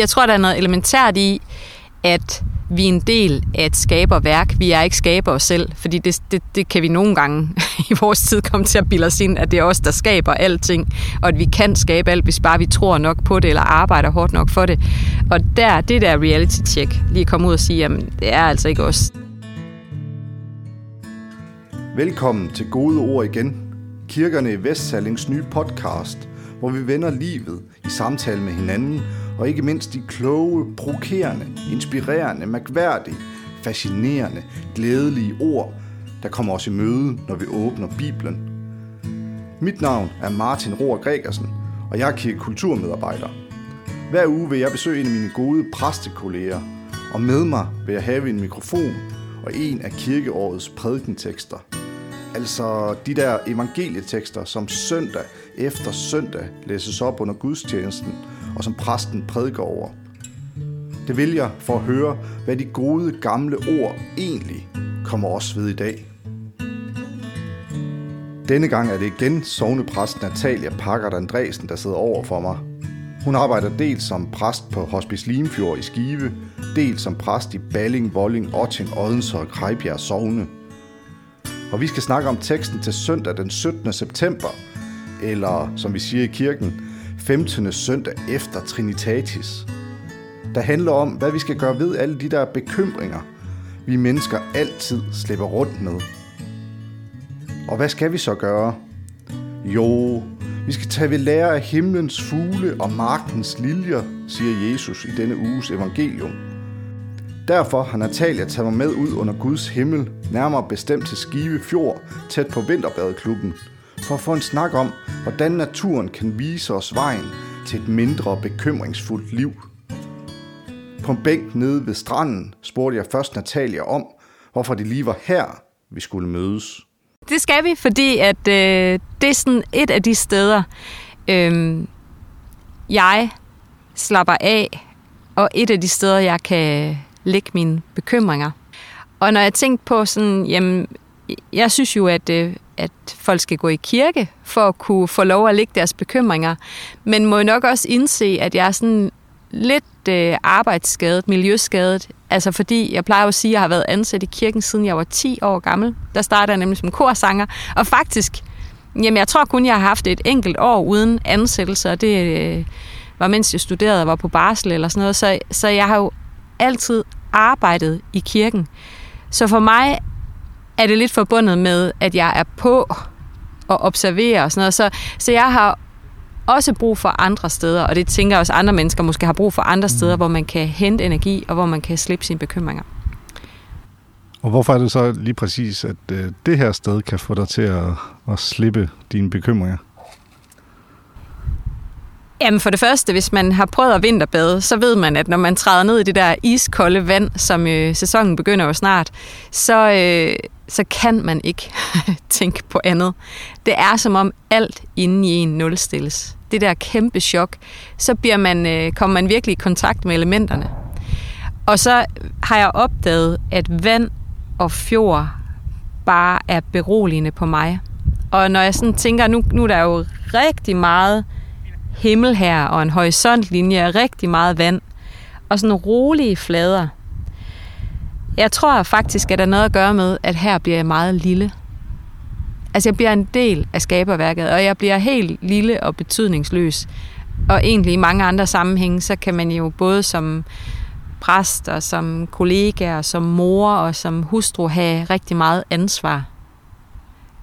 Jeg tror, der er noget elementært i, at vi er en del af et skaberværk. Vi er ikke skaber os selv, fordi det, det, det kan vi nogle gange i vores tid komme til at bilde os ind, at det er os, der skaber alting, og at vi kan skabe alt, hvis bare vi tror nok på det, eller arbejder hårdt nok for det. Og der, det der reality check, lige komme ud og sige, jamen, det er altså ikke os. Velkommen til Gode Ord igen. Kirkerne i Vestsallings nye podcast, hvor vi vender livet i samtale med hinanden og ikke mindst de kloge, provokerende, inspirerende, mærkværdige, fascinerende, glædelige ord, der kommer os i møde, når vi åbner Bibelen. Mit navn er Martin Rohr Gregersen, og jeg er kirkekulturmedarbejder. Hver uge vil jeg besøge en af mine gode præstekolleger, og med mig vil jeg have en mikrofon og en af kirkeårets prædikentekster. Altså de der evangelietekster, som søndag efter søndag læses op under gudstjenesten – og som præsten prædiker over. Det vil jeg for at høre, hvad de gode gamle ord egentlig kommer os ved i dag. Denne gang er det igen sovnepræsten Natalia Packard Andresen, der sidder over for mig. Hun arbejder dels som præst på Hospice Limfjord i Skive, dels som præst i Balling, Volling, Otting, Odense og Krejbjerg Sovne. Og vi skal snakke om teksten til søndag den 17. september, eller som vi siger i kirken, 15. søndag efter Trinitatis, der handler om, hvad vi skal gøre ved alle de der bekymringer, vi mennesker altid slipper rundt med. Og hvad skal vi så gøre? Jo, vi skal tage ved lære af himlens fugle og markens liljer, siger Jesus i denne uges evangelium. Derfor har Natalia taget mig med ud under Guds himmel, nærmere bestemt til Skive Fjord, tæt på Vinterbadeklubben, for at få en snak om, hvordan naturen kan vise os vejen til et mindre bekymringsfuldt liv. På en bænk nede ved stranden spurgte jeg først Natalia om, hvorfor det lige var her, vi skulle mødes. Det skal vi, fordi at øh, det er sådan et af de steder, øh, jeg slapper af, og et af de steder, jeg kan lægge mine bekymringer. Og når jeg tænkte på sådan, jamen, jeg synes jo, at øh, at folk skal gå i kirke for at kunne få lov at lægge deres bekymringer, men må nok også indse, at jeg er sådan lidt øh, arbejdsskadet, miljøskadet. Altså fordi, jeg plejer at sige, at jeg har været ansat i kirken siden jeg var 10 år gammel. Der startede jeg nemlig som korsanger, og faktisk, jamen jeg tror kun, jeg har haft et enkelt år uden ansættelse, og det øh, var mens jeg studerede og var på barsel eller sådan noget. Så, så jeg har jo altid arbejdet i kirken. Så for mig er det lidt forbundet med, at jeg er på og observerer og sådan noget. Så, så jeg har også brug for andre steder, og det tænker jeg også andre mennesker måske har brug for andre steder, mm. hvor man kan hente energi, og hvor man kan slippe sine bekymringer. Og hvorfor er det så lige præcis, at øh, det her sted kan få dig til at, at slippe dine bekymringer? Jamen for det første, hvis man har prøvet at vinterbade, så ved man, at når man træder ned i det der iskolde vand, som øh, sæsonen begynder jo snart, så, øh, så kan man ikke tænke på andet. Det er som om alt inde i en nulstilles. Det der kæmpe chok, så bliver man, øh, kommer man virkelig i kontakt med elementerne. Og så har jeg opdaget, at vand og fjord bare er beroligende på mig. Og når jeg sådan tænker, nu, nu er der jo rigtig meget himmel her, og en horisontlinje, rigtig meget vand, og sådan rolige flader. Jeg tror faktisk, at der er noget at gøre med, at her bliver jeg meget lille. Altså jeg bliver en del af skaberværket, og jeg bliver helt lille og betydningsløs. Og egentlig i mange andre sammenhænge, så kan man jo både som præst og som kollega og som mor og som hustru have rigtig meget ansvar.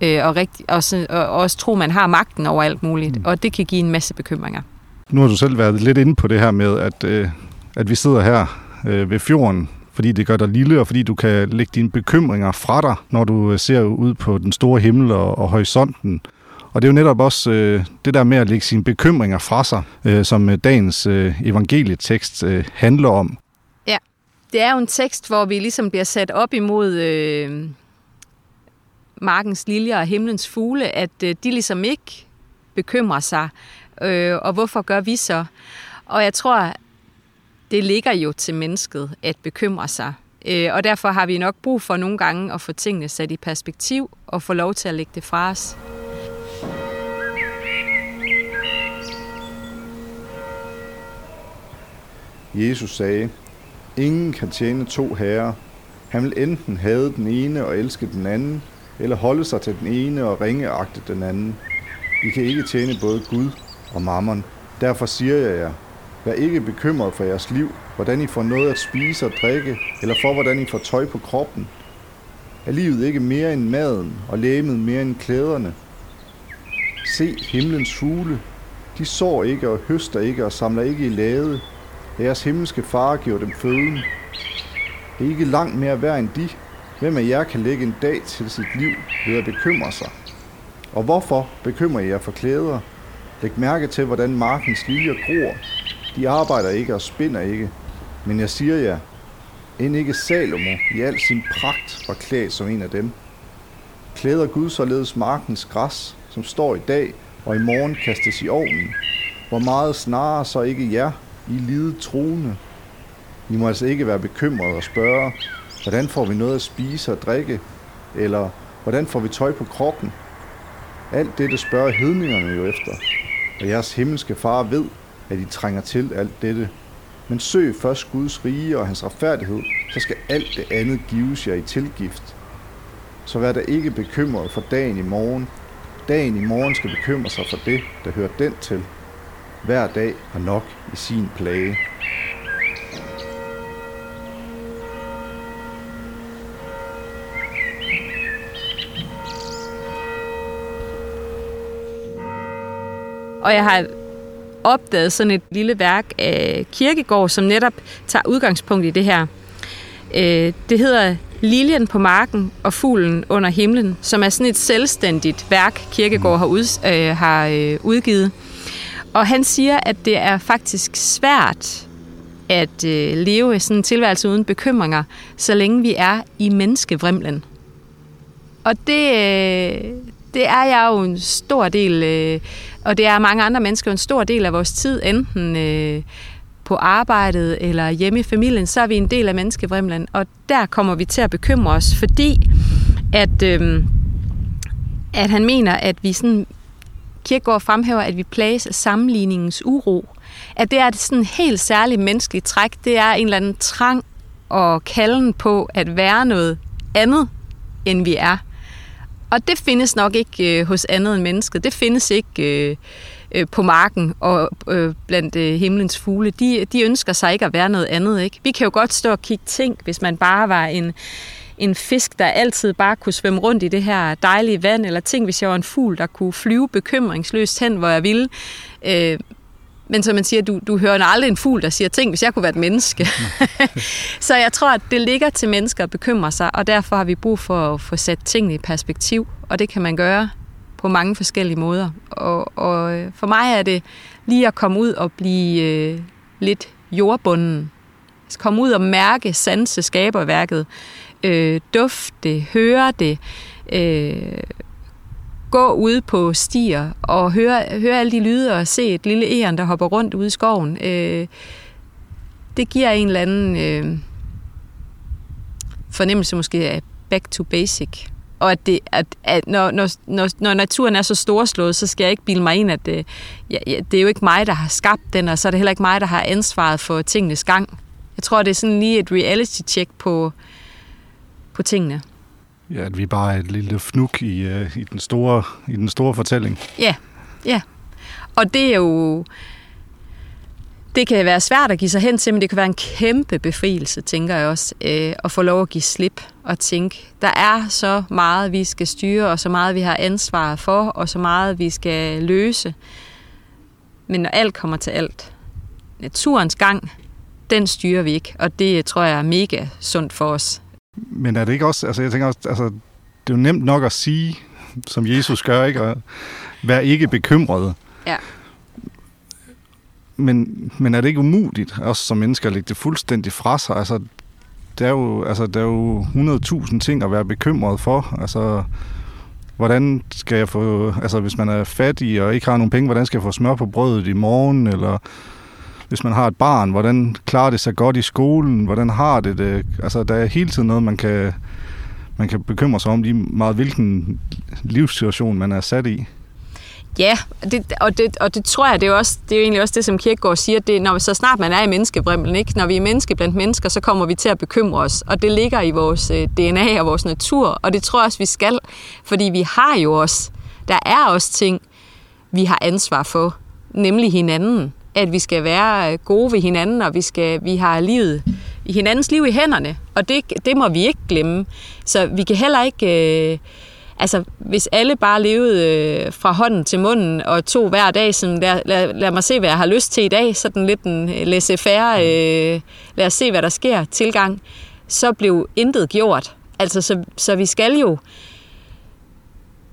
Øh, og, rigtig, og, så, og også tro, man har magten over alt muligt. Mm. Og det kan give en masse bekymringer. Nu har du selv været lidt inde på det her med, at, øh, at vi sidder her øh, ved fjorden fordi det gør dig lille, og fordi du kan lægge dine bekymringer fra dig, når du øh, ser ud på den store himmel og, og horisonten. Og det er jo netop også øh, det der med at lægge sine bekymringer fra sig, øh, som øh, dagens øh, evangelietekst øh, handler om. Ja, det er jo en tekst, hvor vi ligesom bliver sat op imod øh, markens liljer og himlens fugle, at øh, de ligesom ikke bekymrer sig. Øh, og hvorfor gør vi så? Og jeg tror, det ligger jo til mennesket at bekymre sig. Øh, og derfor har vi nok brug for nogle gange at få tingene sat i perspektiv og få lov til at lægge det fra os. Jesus sagde, Ingen kan tjene to herrer. Han vil enten have den ene og elske den anden, eller holde sig til den ene og ringeagte den anden. I kan ikke tjene både Gud og mammon. Derfor siger jeg jer, vær ikke bekymret for jeres liv, hvordan I får noget at spise og drikke, eller for hvordan I får tøj på kroppen. Er livet ikke mere end maden, og lægemet mere end klæderne? Se himlens fugle. De sår ikke og høster ikke og samler ikke i lade. Jeres himmelske far giver dem føden. Det er ikke langt mere værd end de. Hvem af jer kan lægge en dag til sit liv ved at bekymre sig? Og hvorfor bekymrer I jer for klæder? Læg mærke til, hvordan markens liljer gror. De arbejder ikke og spinder ikke. Men jeg siger jer, end ikke Salomo i al sin pragt var klædt som en af dem. Klæder Gud således markens græs, som står i dag og i morgen kastes i ovnen. Hvor meget snarere så ikke jer, I lide troende. I må altså ikke være bekymrede og spørge, hvordan får vi noget at spise og drikke, eller hvordan får vi tøj på kroppen? Alt dette spørger hedningerne jo efter, og jeres himmelske far ved, at I trænger til alt dette. Men søg først Guds rige og hans retfærdighed, så skal alt det andet gives jer i tilgift. Så vær da ikke bekymret for dagen i morgen. Dagen i morgen skal bekymre sig for det, der hører den til. Hver dag har nok i sin plage. Og jeg har opdaget sådan et lille værk af Kirkegård, som netop tager udgangspunkt i det her. Øh, det hedder Liljen på marken og fuglen under himlen, som er sådan et selvstændigt værk, Kirkegård har, ud, øh, har øh, udgivet. Og han siger, at det er faktisk svært at øh, leve sådan en tilværelse uden bekymringer, så længe vi er i menneskevrimlen. Og det, øh, det er jeg jo en stor del, øh, og det er mange andre mennesker en stor del af vores tid, enten øh, på arbejdet eller hjemme i familien, så er vi en del af menneskevrimlen, og der kommer vi til at bekymre os, fordi at, øh, at han mener, at vi sådan Kirkegaard fremhæver, at vi plages af sammenligningens uro. At det er et sådan helt særligt menneskeligt træk. Det er en eller anden trang og kalden på at være noget andet, end vi er. Og det findes nok ikke øh, hos andet end mennesket. Det findes ikke øh, øh, på marken og øh, blandt øh, himlens fugle. De, de ønsker sig ikke at være noget andet. Ikke? Vi kan jo godt stå og kigge ting, hvis man bare var en, en fisk, der altid bare kunne svømme rundt i det her dejlige vand, eller ting, hvis jeg var en fugl, der kunne flyve bekymringsløst hen, hvor jeg ville. Øh, men som man siger, du, du hører aldrig en fugl, der siger ting, hvis jeg kunne være et menneske. så jeg tror, at det ligger til mennesker at bekymre sig, og derfor har vi brug for at få sat tingene i perspektiv, og det kan man gøre på mange forskellige måder. Og, og for mig er det lige at komme ud og blive øh, lidt jordbunden. Komme ud og mærke, sanse skaberværket, øh, dufte, høre det, øh, gå ude på stier og høre, høre alle de lyde og se et lille æren, der hopper rundt ude i skoven. Øh, det giver en eller anden øh, fornemmelse måske af back to basic. Og at, det, at, at når, når, når, når naturen er så storslået, så skal jeg ikke bilde mig ind, at det, ja, ja, det er jo ikke mig, der har skabt den, og så er det heller ikke mig, der har ansvaret for tingenes gang. Jeg tror, det er sådan lige et reality-check på, på tingene. Ja, at vi bare er et lille fnuk i, uh, i, den, store, i den store fortælling. Ja, ja. Og det er jo... Det kan være svært at give sig hen til, men det kan være en kæmpe befrielse, tænker jeg også, øh, at få lov at give slip og tænke, der er så meget, vi skal styre, og så meget, vi har ansvar for, og så meget, vi skal løse. Men når alt kommer til alt, naturens gang, den styrer vi ikke, og det tror jeg er mega sundt for os men er det ikke også, altså jeg tænker også, altså, det er jo nemt nok at sige, som Jesus gør, ikke? Og være ikke bekymret. Ja. Men, men er det ikke umuligt, også som mennesker, at lægge det fuldstændig fra sig? Altså, der er jo, altså, der er jo 100.000 ting at være bekymret for. Altså, hvordan skal jeg få, altså hvis man er fattig og ikke har nogen penge, hvordan skal jeg få smør på brødet i morgen, eller hvis man har et barn, hvordan klarer det sig godt i skolen, hvordan har det det? Altså, der er hele tiden noget, man kan, man kan bekymre sig om, lige meget hvilken livssituation man er sat i. Ja, det, og, det, og det tror jeg, det er, også, det er jo egentlig også det, som Kirkegaard siger, det, når så snart man er i menneskevrimlen, ikke? når vi er menneske blandt mennesker, så kommer vi til at bekymre os, og det ligger i vores øh, DNA og vores natur, og det tror jeg også, vi skal, fordi vi har jo også, der er også ting, vi har ansvar for, nemlig hinanden, at vi skal være gode ved hinanden, og vi, skal, vi har livet i hinandens liv i hænderne, og det, det må vi ikke glemme. Så vi kan heller ikke... Øh, altså, hvis alle bare levede øh, fra hånden til munden og tog hver dag, sådan, lad, lad, lad mig se, hvad jeg har lyst til i dag, sådan lidt en laissez-faire, øh, lad os se, hvad der sker, tilgang, så blev intet gjort. Altså, så, så vi skal jo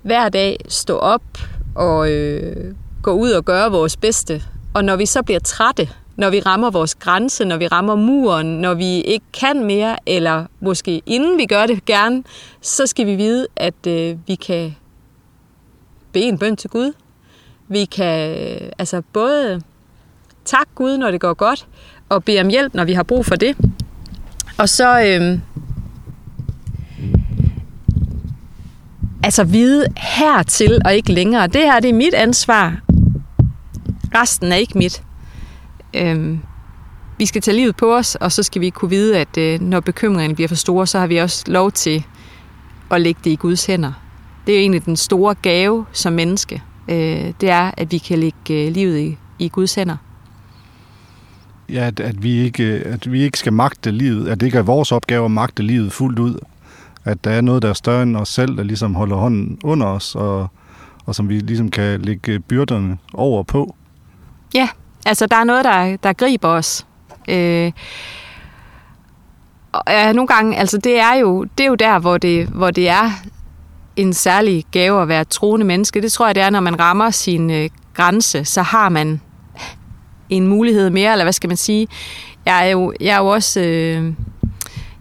hver dag stå op og øh, gå ud og gøre vores bedste. Og når vi så bliver trætte, når vi rammer vores grænse, når vi rammer muren, når vi ikke kan mere, eller måske inden vi gør det gerne, så skal vi vide, at øh, vi kan bede en bøn til Gud. Vi kan øh, altså både takke Gud, når det går godt, og bede om hjælp, når vi har brug for det. Og så øh, altså vide hertil og ikke længere. Det her det er mit ansvar. Resten er ikke mit. Øhm, vi skal tage livet på os, og så skal vi kunne vide, at øh, når bekymringerne bliver for store, så har vi også lov til at lægge det i Guds hænder. Det er jo egentlig den store gave som menneske. Øh, det er, at vi kan lægge øh, livet i, i Guds hænder. Ja, at, at, vi ikke, at vi ikke skal magte livet, at det ikke er vores opgave at magte livet fuldt ud. At der er noget, der er større end os selv, der ligesom holder hånden under os, og, og som vi ligesom kan lægge byrderne over på. Ja, Altså, der er noget, der, der griber os. Øh, og ja, nogle gange, altså det er jo, det er jo der, hvor det, hvor det er en særlig gave at være troende menneske. Det tror jeg, det er, når man rammer sin øh, grænse, så har man en mulighed mere, eller hvad skal man sige. Jeg er jo, jeg er jo også, øh,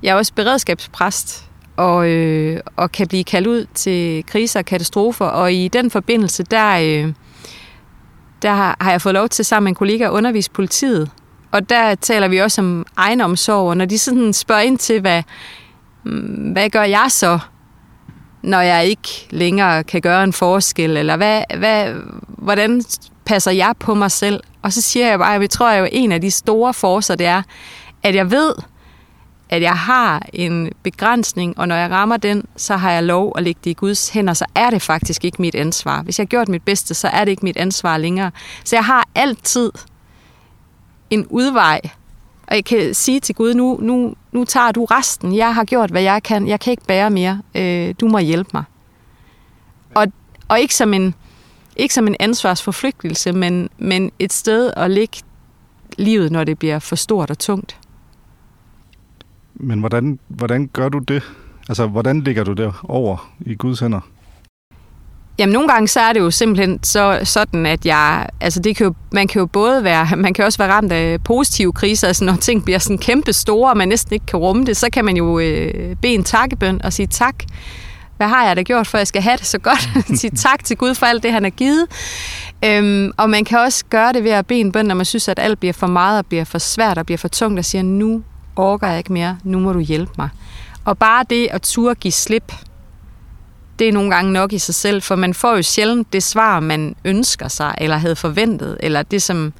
jeg er også beredskabspræst, og, øh, og kan blive kaldt ud til kriser og katastrofer, og i den forbindelse, der, øh, der har jeg fået lov til sammen med en kollega at undervise politiet. Og der taler vi også om egenomsorg, og når de sådan spørger ind til, hvad, mm, hvad gør jeg så, når jeg ikke længere kan gøre en forskel, eller hvad, hvad, hvordan passer jeg på mig selv? Og så siger jeg bare, at jeg tror, at en af de store forser, det er, at jeg ved, at jeg har en begrænsning, og når jeg rammer den, så har jeg lov at lægge det i Guds hænder, så er det faktisk ikke mit ansvar. Hvis jeg har gjort mit bedste, så er det ikke mit ansvar længere. Så jeg har altid en udvej, og jeg kan sige til Gud, nu, nu, nu tager du resten. Jeg har gjort, hvad jeg kan. Jeg kan ikke bære mere. Øh, du må hjælpe mig. Og, og ikke som en, ikke som en ansvarsforflygtelse, men, men et sted at lægge livet, når det bliver for stort og tungt. Men hvordan, hvordan gør du det? Altså, hvordan ligger du der over i Guds hænder? Jamen, nogle gange så er det jo simpelthen så, sådan, at jeg... Altså, det kan jo, man kan jo både være... Man kan også være ramt af positive kriser, altså når ting bliver sådan kæmpe store, og man næsten ikke kan rumme det, så kan man jo øh, bede en takkebøn og sige tak. Hvad har jeg da gjort, for at jeg skal have det så godt? sige tak til Gud for alt det, han har givet. Øhm, og man kan også gøre det ved at bede en bøn, når man synes, at alt bliver for meget og bliver for svært og bliver for tungt, og siger, nu orker jeg ikke mere, nu må du hjælpe mig. Og bare det at turde give slip, det er nogle gange nok i sig selv, for man får jo sjældent det svar, man ønsker sig, eller havde forventet, eller det som,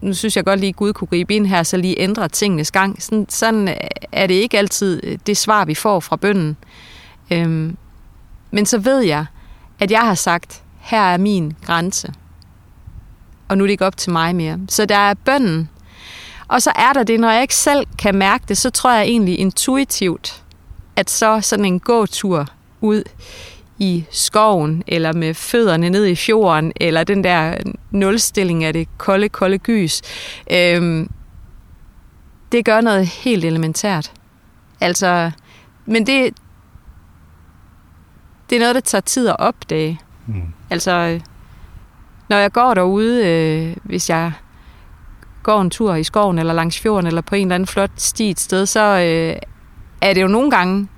nu synes jeg godt lige, at Gud kunne gribe ind her, så lige ændre tingenes gang. Sådan, sådan er det ikke altid øh, det svar, vi får fra bønden. Øhm, men så ved jeg, at jeg har sagt, her er min grænse. Og nu er det ikke op til mig mere. Så der er bønden, og så er der det, når jeg ikke selv kan mærke det, så tror jeg egentlig intuitivt, at så sådan en gåtur ud i skoven, eller med fødderne ned i fjorden, eller den der nulstilling af det kolde, kolde gys, øhm, det gør noget helt elementært. Altså, men det, det er noget, der tager tid at opdage. Mm. Altså, når jeg går derude, øh, hvis jeg går en tur i skoven eller langs fjorden eller på en eller anden flot sti et sted, så øh, er det jo nogle gange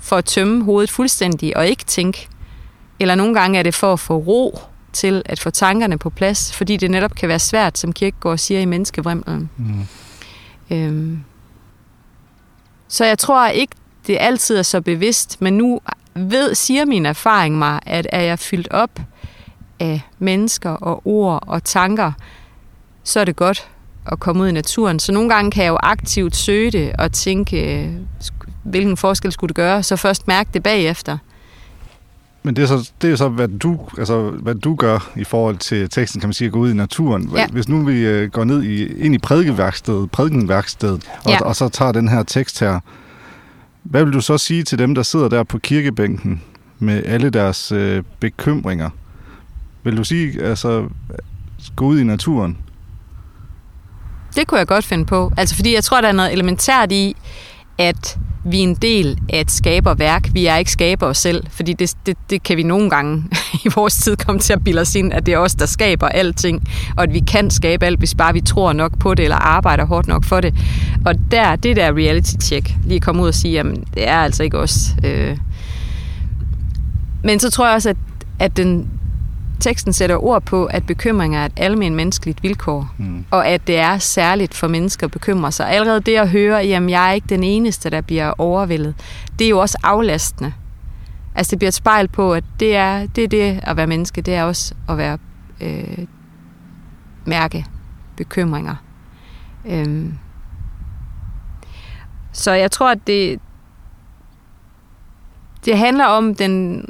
for at tømme hovedet fuldstændig og ikke tænke. Eller nogle gange er det for at få ro til at få tankerne på plads, fordi det netop kan være svært, som Kierkegaard siger i menneskevrimlen. Mm. Øhm. Så jeg tror ikke, det altid er så bevidst, men nu ved, siger min erfaring mig, at er jeg fyldt op af mennesker og ord og tanker, så er det godt at komme ud i naturen. Så nogle gange kan jeg jo aktivt søge det og tænke, øh, hvilken forskel skulle det gøre, så først mærke det bagefter. Men det er, så, det er så, hvad du, altså, hvad du gør i forhold til teksten, kan man sige, at gå ud i naturen. Ja. Hvis nu vi øh, går ned i, ind i prædikeværkstedet, prædikenværkstedet, og, Ja. og så tager den her tekst her, hvad vil du så sige til dem, der sidder der på kirkebænken med alle deres øh, bekymringer? Vil du sige, altså, gå ud i naturen? Det kunne jeg godt finde på. Altså fordi jeg tror, der er noget elementært i, at vi er en del af et skaberværk. Vi er ikke skaber os selv, fordi det, det, det kan vi nogle gange i vores tid komme til at bilde os ind, at det er os, der skaber alting, og at vi kan skabe alt, hvis bare vi tror nok på det, eller arbejder hårdt nok for det. Og der, det der reality check, lige komme ud og sige, jamen det er altså ikke os. Øh. Men så tror jeg også, at, at den, teksten sætter ord på, at bekymring er et almen menneskeligt vilkår, Mm. og at det er særligt for mennesker at bekymre sig. Allerede det at høre, jamen jeg er ikke den eneste, der bliver overvældet, det er jo også aflastende. Altså det bliver et spejl på, at det er det, er det at være menneske, det er også at være øh, mærke bekymringer. Øhm. Så jeg tror, at det, det handler om den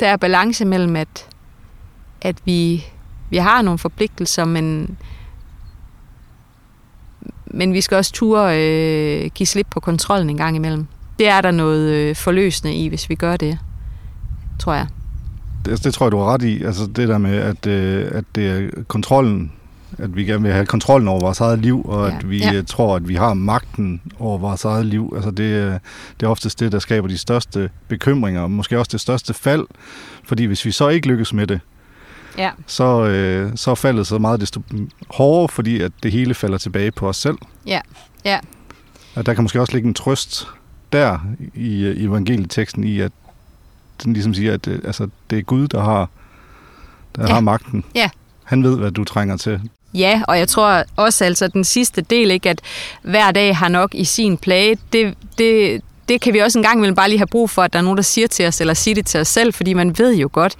der er balance mellem, at, at vi, vi har nogle forpligtelser, men, men vi skal også ture øh, give slip på kontrollen en gang imellem. Det er der noget øh, forløsende i, hvis vi gør det, tror jeg. Det, det tror jeg, du har ret i. Altså det der med, at, øh, at det er kontrollen, at vi gerne vil have kontrollen over vores eget liv, og Ja. at vi Ja. ja. tror, at vi har magten over vores eget liv. Altså det, øh, det er oftest det, der skaber de største bekymringer, og måske også det største fald. Fordi hvis vi så ikke lykkes med det, Ja. så, øh, så er faldet så meget desto hårdere, fordi at det hele falder tilbage på os selv. Ja. Ja. Og der kan måske også ligge en trøst der i, i evangelieteksten i, at den ligesom siger, at øh, altså, det er Gud, der har, der Ja. har magten. Ja. Han ved, hvad du trænger til. Ja, og jeg tror også altså den sidste del, ikke, at hver dag har nok i sin plage, det, det, det kan vi også en gang imellem bare lige have brug for, at der er nogen, der siger til os, eller siger det til os selv, fordi man ved jo godt,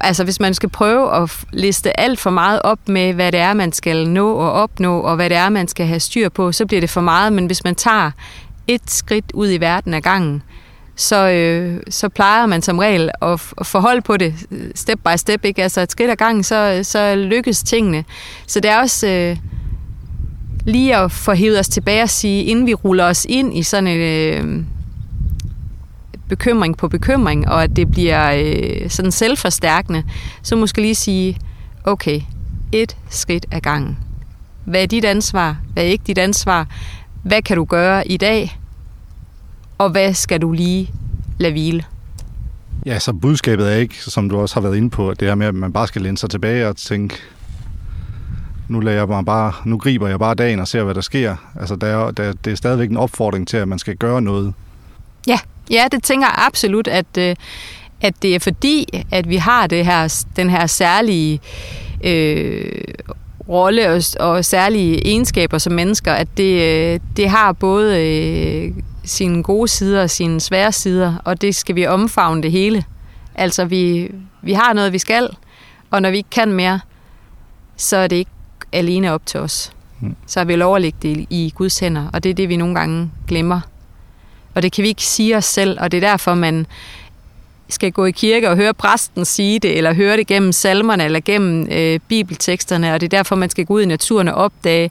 altså hvis man skal prøve at liste alt for meget op med, hvad det er, man skal nå og opnå, og hvad det er, man skal have styr på, så bliver det for meget, men hvis man tager et skridt ud i verden ad gangen, så, øh, så plejer man som regel at, f- at forholde på det øh, step by step, ikke? Altså et skridt ad gangen, så, så lykkes tingene. Så det er også øh, lige at få hævet os tilbage og sige, inden vi ruller os ind i sådan en øh, bekymring på bekymring, og at det bliver øh, sådan selvforstærkende, så måske lige sige, okay, et skridt ad gangen. Hvad er dit ansvar? Hvad er ikke dit ansvar? Hvad kan du gøre i dag? Og hvad skal du lige lade hvile? Ja, så budskabet er ikke, som du også har været inde på, at det her med, at man bare skal læne sig tilbage og tænke, nu, lader jeg mig bare, nu griber jeg bare dagen og ser, hvad der sker. Altså, der er, der, det er stadigvæk en opfordring til, at man skal gøre noget. Ja, ja det tænker jeg absolut, at, øh, at det er fordi, at vi har det her, den her særlige øh, rolle og, og særlige egenskaber som mennesker, at det, øh, det har både øh, sine gode sider og sine svære sider, og det skal vi omfavne det hele. Altså, vi, vi har noget, vi skal, og når vi ikke kan mere, så er det ikke alene op til os. Mm. Så har vi lov at lægge det i Guds hænder, og det er det, vi nogle gange glemmer. Og det kan vi ikke sige os selv, og det er derfor, man skal gå i kirke og høre præsten sige det, eller høre det gennem salmerne, eller gennem øh, bibelteksterne, og det er derfor, man skal gå ud i naturen og opdage,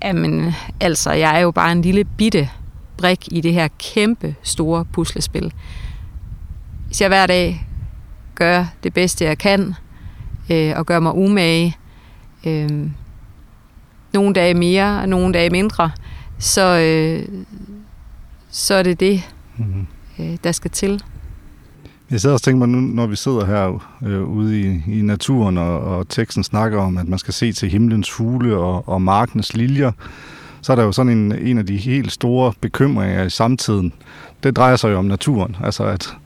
at altså, jeg er jo bare en lille bitte brik i det her kæmpe store puslespil. Hvis jeg hver dag gør det bedste, jeg kan, øh, og gør mig umage, øh, nogle dage mere, og nogle dage mindre, så, øh, så er det det, Mm-hmm. øh, der skal til. Jeg sidder og tænker mig nu, når vi sidder her øh, ude i, i naturen, og, og teksten snakker om, at man skal se til himlens fugle og, og markens liljer, så er der jo sådan en, en af de helt store bekymringer i samtiden. Det drejer sig jo om naturen. Altså at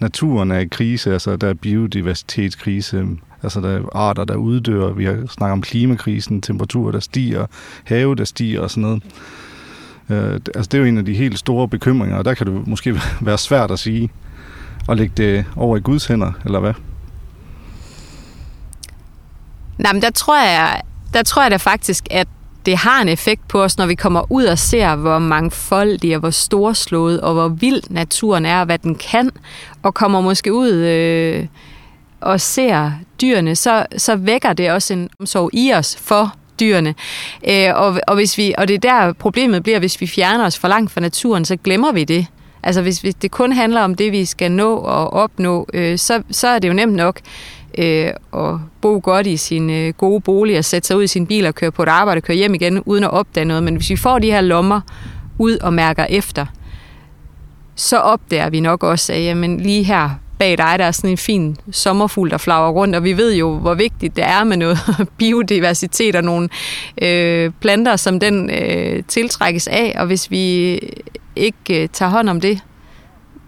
naturen er i krise, altså der er biodiversitetskrise, altså der er arter, der uddør. Vi har snakket om klimakrisen, temperaturer, der stiger, have, der stiger og sådan noget. Øh, altså det er jo en af de helt store bekymringer, og der kan det måske være svært at sige, og lægge det over i Guds hænder, eller hvad? Nej, men der tror jeg, der tror jeg da faktisk, at det har en effekt på os, når vi kommer ud og ser, hvor mangfoldig og hvor storslået og hvor vild naturen er, og hvad den kan, og kommer måske ud øh, og ser dyrene, så, så vækker det også en omsorg i os for dyrene. Øh, og, og, hvis vi, og det er der problemet bliver, hvis vi fjerner os for langt fra naturen, så glemmer vi det. Altså hvis, hvis det kun handler om det, vi skal nå og opnå, øh, så, så er det jo nemt nok øh, at bo godt i sin øh, gode bolig og sætte sig ud i sin bil og køre på et arbejde og køre hjem igen uden at opdage noget. Men hvis vi får de her lommer ud og mærker efter, så opdager vi nok også, at jamen, lige her bag dig, der er sådan en fin sommerfugl, der flager rundt, og vi ved jo, hvor vigtigt det er med noget biodiversitet og nogle øh, planter, som den øh, tiltrækkes af, og hvis vi ikke øh, tager hånd om det,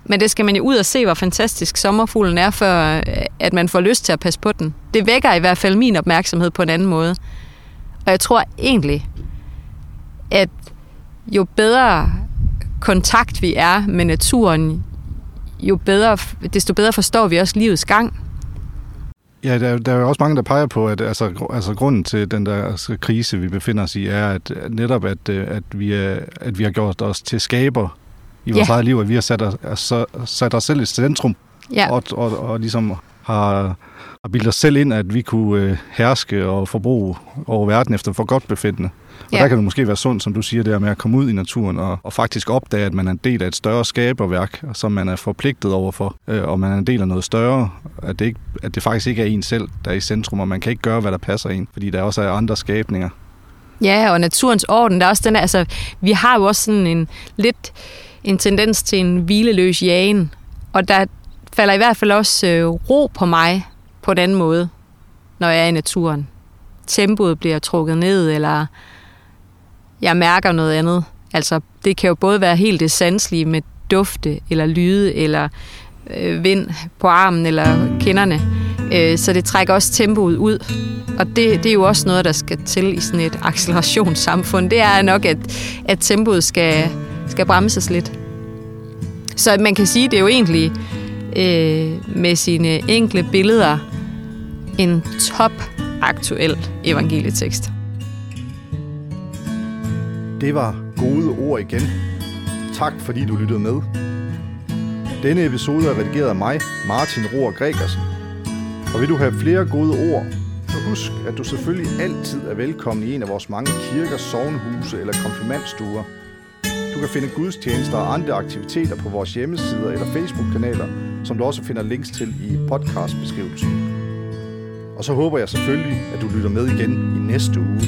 men det skal man jo ud og se, hvor fantastisk sommerfuglen er, før øh, at man får lyst til at passe på den. Det vækker i hvert fald min opmærksomhed på en anden måde. Og jeg tror egentlig, at jo bedre kontakt vi er med naturen, jo bedre, desto bedre forstår vi også livets gang. Ja, der, der er jo også mange, der peger på, at altså, altså grunden til den der altså, krise, vi befinder os i, er at netop, at, øh, at, vi, er, at vi har gjort os til skaber i vores ja. eget liv, at vi har sat os, altså, sat os selv i centrum, ja. og, og, og ligesom har, har bildet os selv ind, at vi kunne øh, herske og forbruge over verden efter for godt befindende. Og ja. der kan det måske være sundt, som du siger, der med at komme ud i naturen og, og faktisk opdage, at man er en del af et større skaberværk, som man er forpligtet overfor, øh, og man er en del af noget større, at det, ikke, at det faktisk ikke er en selv, der er i centrum, og man kan ikke gøre, hvad der passer en, fordi der også er andre skabninger. Ja, og naturens orden, der er også den der, altså, vi har jo også sådan en lidt en tendens til en hvileløs jagen, og der falder i hvert fald også øh, ro på mig på den måde, når jeg er i naturen. Tempoet bliver trukket ned, eller jeg mærker noget andet. Altså, det kan jo både være helt det sanselige med dufte, eller lyde, eller øh, vind på armen, eller kinderne. Øh, så det trækker også tempoet ud. Og det, det er jo også noget, der skal til i sådan et accelerationssamfund. Det er nok, at, at tempoet skal, skal bremses lidt. Så man kan sige, det er jo egentlig øh, med sine enkle billeder en top aktuel evangelietekst. Det var gode ord igen. Tak fordi du lyttede med. Denne episode er redigeret af mig, Martin Rohr Gregersen. Og vil du have flere gode ord, så husk, at du selvfølgelig altid er velkommen i en af vores mange kirker, sovnhuse eller konfirmandstuer. Du kan finde gudstjenester og andre aktiviteter på vores hjemmesider eller Facebook-kanaler, som du også finder links til i podcastbeskrivelsen. Og så håber jeg selvfølgelig, at du lytter med igen i næste uge.